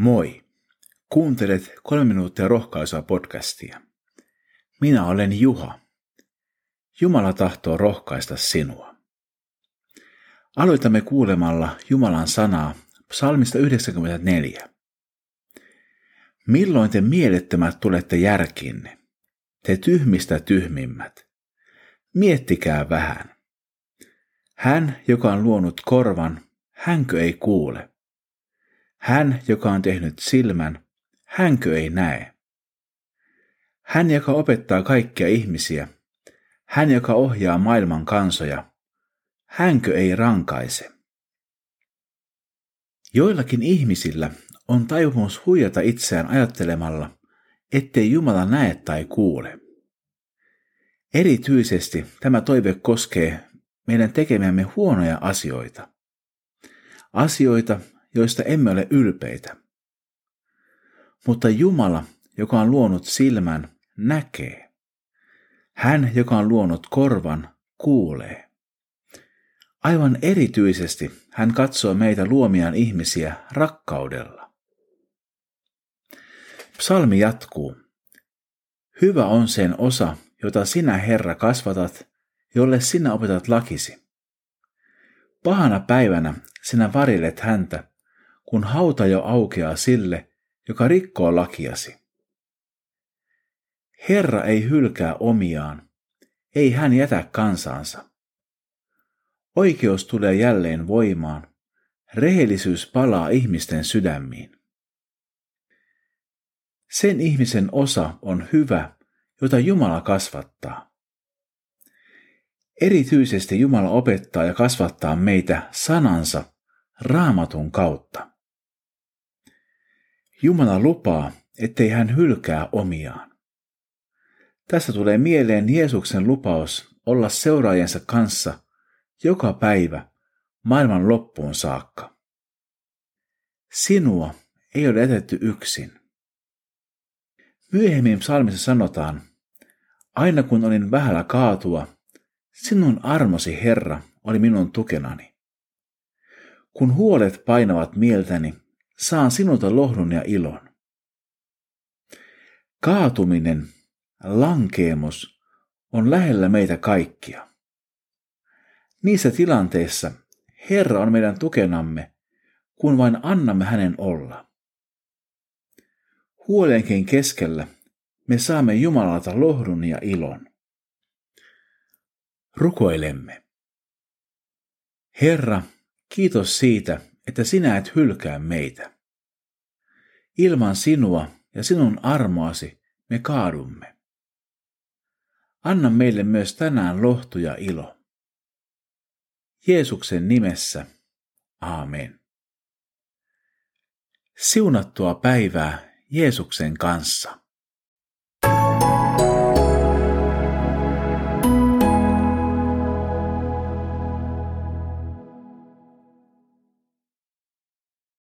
Moi! Kuuntelet kolme minuuttia rohkaisua podcastia. Minä olen Juha. Jumala tahtoo rohkaista sinua. Aloitamme kuulemalla Jumalan sanaa psalmista 94. Milloin te mielettömät tulette järkinne, te tyhmistä tyhmimmät? Miettikää vähän. Hän, joka on luonut korvan, hänkö ei kuule? Hän, joka on tehnyt silmän, hänkö ei näe? Hän, joka opettaa kaikkia ihmisiä, hän, joka ohjaa maailman kansoja, hänkö ei rankaise? Joillakin ihmisillä on taipumus huijata itseään ajattelemalla, ettei Jumala näe tai kuule. Erityisesti tämä toive koskee meidän tekemämme huonoja asioita. Asioita, joista emme ole ylpeitä. Mutta Jumala, joka on luonut silmän, näkee. Hän, joka on luonut korvan, kuulee. Aivan erityisesti hän katsoo meitä luomiaan ihmisiä rakkaudella. Psalmi jatkuu. Hyvä on sen osa, jota sinä, Herra, kasvatat, jolle sinä opetat lakisi. Pahana päivänä sinä varillet häntä, kun hauta jo aukeaa sille, joka rikkoo lakiasi. Herra ei hylkää omiaan, ei hän jätä kansansa. Oikeus tulee jälleen voimaan, rehellisyys palaa ihmisten sydämiin. Sen ihmisen osa on hyvä, jota Jumala kasvattaa. Erityisesti Jumala opettaa ja kasvattaa meitä sanansa raamatun kautta. Jumala lupaa, ettei hän hylkää omiaan. Tässä tulee mieleen Jeesuksen lupaus olla seuraajensa kanssa joka päivä maailman loppuun saakka. Sinua ei ole jätetty yksin. Myöhemmin psalmissa sanotaan, aina kun olin vähällä kaatua, sinun armosi Herra oli minun tukenani. Kun huolet painavat mieltäni, saan sinulta lohdun ja ilon. Kaatuminen, lankeemus on lähellä meitä kaikkia. Niissä tilanteissa Herra on meidän tukenamme, kun vain annamme hänen olla. Huolenkin keskellä me saamme Jumalalta lohdun ja ilon. Rukoilemme. Herra, kiitos siitä, että sinä et hylkää meitä. Ilman sinua ja sinun armoasi me kaadumme. Anna meille myös tänään lohtu ja ilo. Jeesuksen nimessä. Aamen. Siunattua päivää Jeesuksen kanssa.